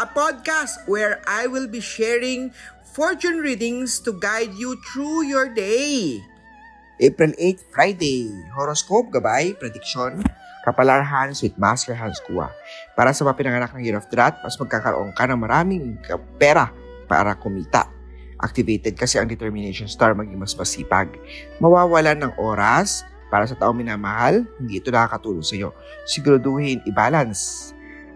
a podcast where I will be sharing fortune readings to guide you through your day. April 8, Friday. Horoscope, gabay, prediction, Kapalar Hans with Master Hans Kua. Para sa mga pinanganak ng Year of the Rat, mas magkakaroon ka ng maraming pera para kumita activated kasi ang determination star maging mas masipag. Mawawalan ng oras para sa taong minamahal, hindi ito nakakatulong sa iyo. Siguraduhin i-balance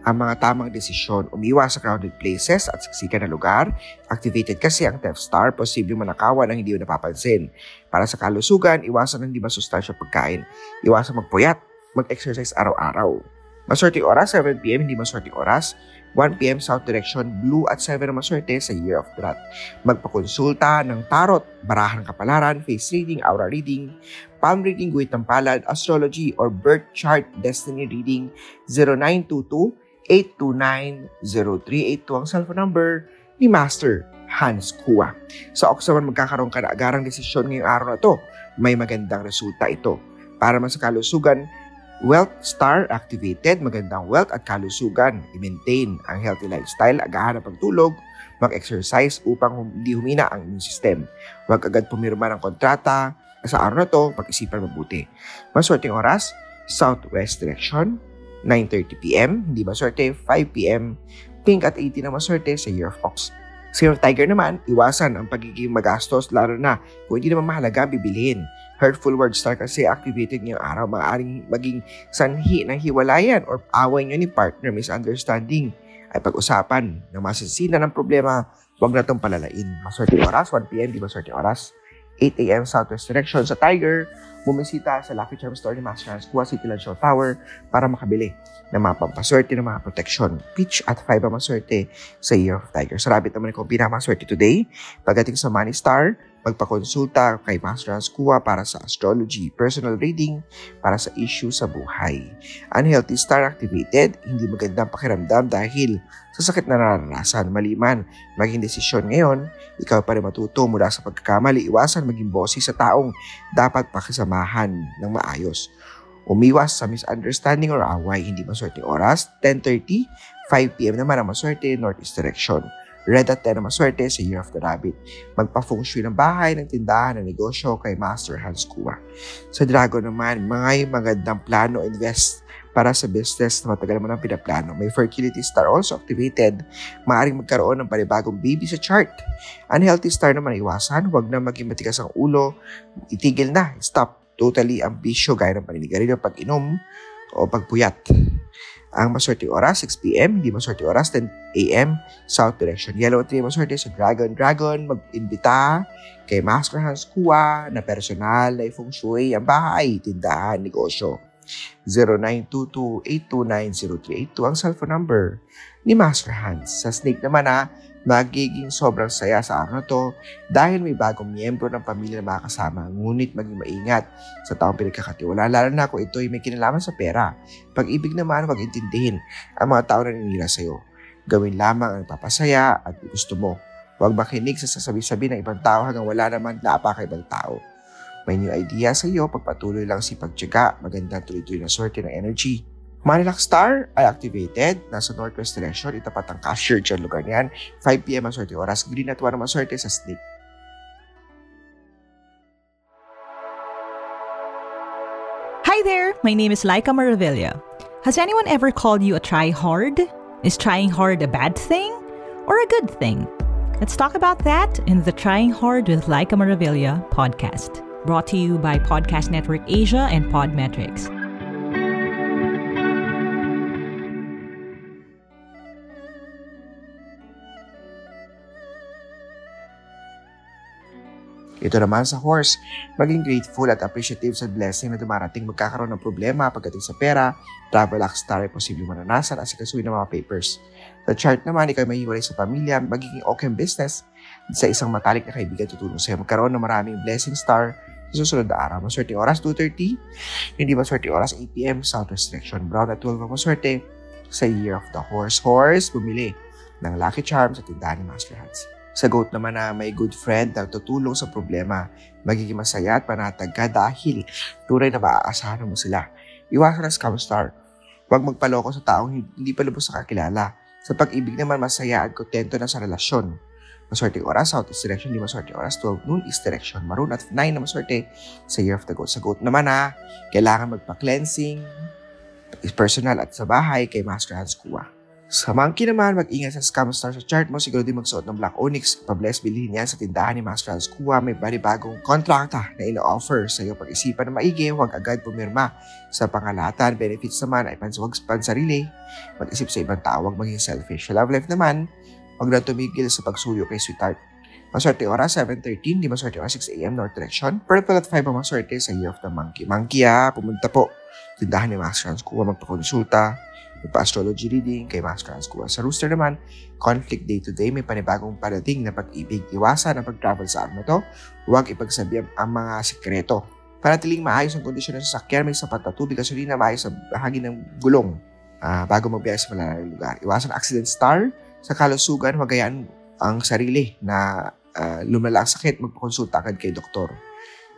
ang mga tamang desisyon, umiwas sa crowded places at siksikan na lugar. Activated kasi ang Theft Star, posibleng manakawan ang hindi mo napapansin. Para sa kalusugan, iwasan ang hindi masustansya pagkain. Iwasan magpuyat, mag-exercise araw-araw. Maswerte oras, 7pm, hindi maswerte oras. 1pm South Direction, Blue at 7 na maswerte sa Year of Rat. Magpakonsulta ng tarot, barahan kapalaran, face reading, aura reading, palm reading, guhit ng palad, astrology, or birth chart destiny reading 0922-829-0382 ang cellphone number ni Master Hans Kua. Sa Oksawan, magkakaroon ka na agarang desisyon ngayong araw na to. May magandang resulta ito. Para man sa kalusugan, Wealth Star activated, magandang wealth at kalusugan. I-maintain ang healthy lifestyle, agahan ng pagtulog, mag-exercise upang hindi humina ang immune system. Huwag agad pumirma ng kontrata. Sa araw na to, pag-isipan mabuti. Maswerteng oras, southwest direction, 9.30pm, hindi maswerte, 5pm, pink at 80 na maswerte sa Year of Ox. Sa Year of Tiger naman, iwasan ang pagiging magastos lalo na kung hindi naman mahalaga bibilhin. Hurtful words star kasi activated ngayong araw maaaring maging sanhi ng hiwalayan or away nyo ni partner misunderstanding ay pag-usapan na masasina ng problema, huwag na itong palalain. Maswerte oras, 1pm, di maswerte oras. 8 a.m. Southwest Direction sa Tiger, bumisita sa Lucky Charm Store ni Master Hans Kua City Lanshaw Tower para makabili ng mga pampaswerte ng mga proteksyon, pitch at 5 ang maswerte sa Year of Tiger. Sarabit naman ko pinamaswerte today. Pagdating sa Money Star, magpakonsulta kay Master Hans para sa astrology, personal reading, para sa issue sa buhay. Unhealthy star activated, hindi magandang pakiramdam dahil sa sakit na naranasan. Maliman, maging desisyon ngayon, ikaw pa rin matuto mula sa pagkakamali, iwasan maging bossy sa taong dapat pakisamahan ng maayos. Umiwas sa misunderstanding or away, hindi maswerte oras, 10.30, 5pm naman ang maswerte, northeast direction. Red at 10 na maswerte sa Year of the Rabbit. Magpa-feng shui ng bahay, ng tindahan, ng negosyo kay Master Hans Kua. Sa Dragon naman, mga magandang plano invest para sa business na matagal mo nang pinaplano. May fertility star also activated. Maaring magkaroon ng panibagong baby sa chart. Unhealthy star naman iwasan. Huwag na maging matigas ang ulo. Itigil na. Stop totally ang bisyo gaya ng paninigarilyo, pag-inom o pagpuyat. Ang maswerte oras, 6pm. Hindi maswerte oras, 10am, south direction. Yellow 3 maswerte sa Dragon Dragon. Mag-imbita kay Master Hans Kua na personal na feng shui ang bahay, tindahan, negosyo. 0922-829-0382 ang cellphone number ni Master Hans. Sa Snake naman ha, magiging sobrang saya sa araw na to dahil may bagong miyembro ng pamilya na makakasama. Ngunit maging maingat sa taong pinagkakatiwala, lalo na kung ito ay may kinalaman sa pera. Pag-ibig naman, wag intindihin ang mga tao na ninira sa'yo. Gawin lamang ang papasaya at gusto mo. Huwag makinig sa sasabi-sabi ng ibang tao hanggang wala naman naapa kay ibang tao. May new idea sa iyo, pagpatuloy lang si pagtyaga, magandang tuloy-tuloy na swerte ng energy. Manilak Star ay activated. Nasa Northwest Direction. Itapat ang cashier dyan lugar niyan. 5pm ang swerte oras. Green at 1 ang swerte sa Snake. Hi there, my name is Laika Maravilla. Has anyone ever called you a try hard? Is trying hard a bad thing or a good thing? Let's talk about that in the Trying Hard with Laika Maravilla podcast, brought to you by Podcast Network Asia and Podmetrics. Ito naman sa horse, maging grateful at appreciative sa blessing na dumarating magkakaroon ng problema pagdating sa pera, travel star ay posibleng maranasan at sikasuin ng mga papers. Sa chart naman, ikaw may hiwalay sa pamilya, magiging okay business, sa isang matalik na kaibigan tutulong sa'yo. Magkaroon ng maraming blessing star susunod na araw. Maswerte oras 2.30, hindi maswerte oras 8pm, southwest direction. Brown at 12 maswerte sa Year of the Horse. Horse, bumili ng Lucky Charm sa tindahan ni Master Hans. Sa goat naman na may good friend na tutulong sa problema, magiging masaya at panatag ka dahil tunay na maaasahan mo sila. Iwasan ang scam star. Huwag magpaloko sa taong hindi pa lubos sa kakilala. Sa pag-ibig naman, masaya at kontento na sa relasyon. Maswerte oras, south east direction, di maswerte oras, 12 noon, east direction, maroon at 9 na maswerte sa year of the goat. Sa goat naman ha, kailangan magpa-cleansing, personal at sa bahay kay Master Hans Kua. Sa monkey naman, mag-ingat sa scam star sa chart mo. Siguro din magsuot ng black onyx. Pa-bless bilhin yan sa tindahan ni Master Hans Kuha. May bagong kontrakta na ino-offer sa iyo. Pag-isipan na maigi, huwag agad pumirma. Sa pangalatan, benefits naman ay pansawag pansarili. Mag-isip sa ibang tao, huwag maging selfish. Love life naman, huwag na tumigil sa pagsuyo kay sweetheart. Maswerte oras, 7.13. Di maswerte oras, 6 a.m. North Direction. Purple at 5 ang maswerte sa Year of the Monkey. Monkey ha, pumunta po. Tindahan ni Master Hans Kuha, magpakonsulta magpa-astrology reading kay Master Hans Kua. Sa rooster naman, conflict day-to-day, may panibagong parating na pag-ibig. Iwasan ang pag-travel sa araw na to. Huwag ipagsabi ang mga sekreto. Panatiling maayos ang kondisyon ng sasakyan, may sapat na tubig, gasolina, maayos sa bahagi ng gulong uh, bago mabiyahe sa malalayong lugar. Iwasan accident star. Sa kalusugan, huwag ang sarili na uh, lumala ang sakit, magpakonsulta agad kay doktor.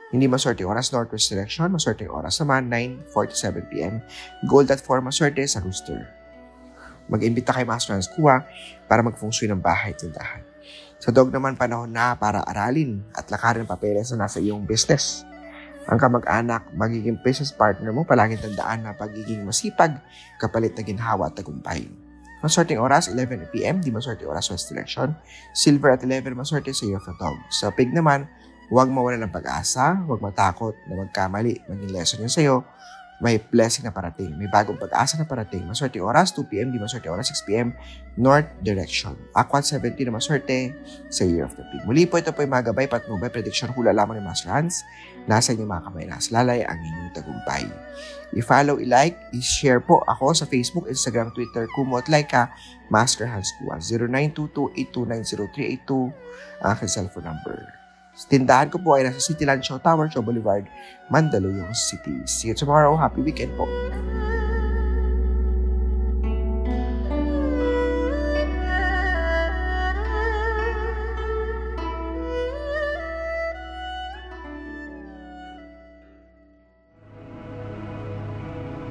Hindi maswerte oras northwest direction, maswerte oras naman 9.47pm. Gold at 4 maswerte sa rooster. Mag-imbita kay Master Hans Kuha para mag-feng ng bahay at tindahan. Sa dog naman panahon na para aralin at lakarin ang papeles na nasa iyong business. Ang kamag-anak, magiging business partner mo, palaging tandaan na pagiging masipag, kapalit na ginhawa at tagumpay. Maswerteng oras, 11pm, di maswerte oras west direction. Silver at 11, maswerte sa Year of the Dog. Sa pig naman, Huwag mawala ng pag-asa, huwag matakot na magkamali. Maging lesson yun sa'yo, may blessing na parating. May bagong pag-asa na parating. Maswerte oras, 2pm, di maswerte oras, 6pm, north direction. Aquat 70 na maswerte sa Year of the Pig. Muli po ito po yung mga gabay, patnubay, prediction, hula lamang ni Master Hans. Nasa inyo mga kamay, nasa lalay ang inyong tagumpay. I-follow, i-like, i-share po ako sa Facebook, Instagram, Twitter, Kumo at like ka, Master Hans Kuwa. 0922-8290382 ang aking cellphone number. Tindahan ko po ay nasa Cityland Show Tower, Show Boulevard, Mandaluyong City. See you tomorrow. Happy weekend po.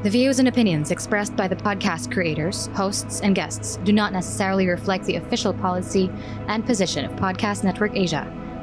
The views and opinions expressed by the podcast creators, hosts, and guests do not necessarily reflect the official policy and position of Podcast Network Asia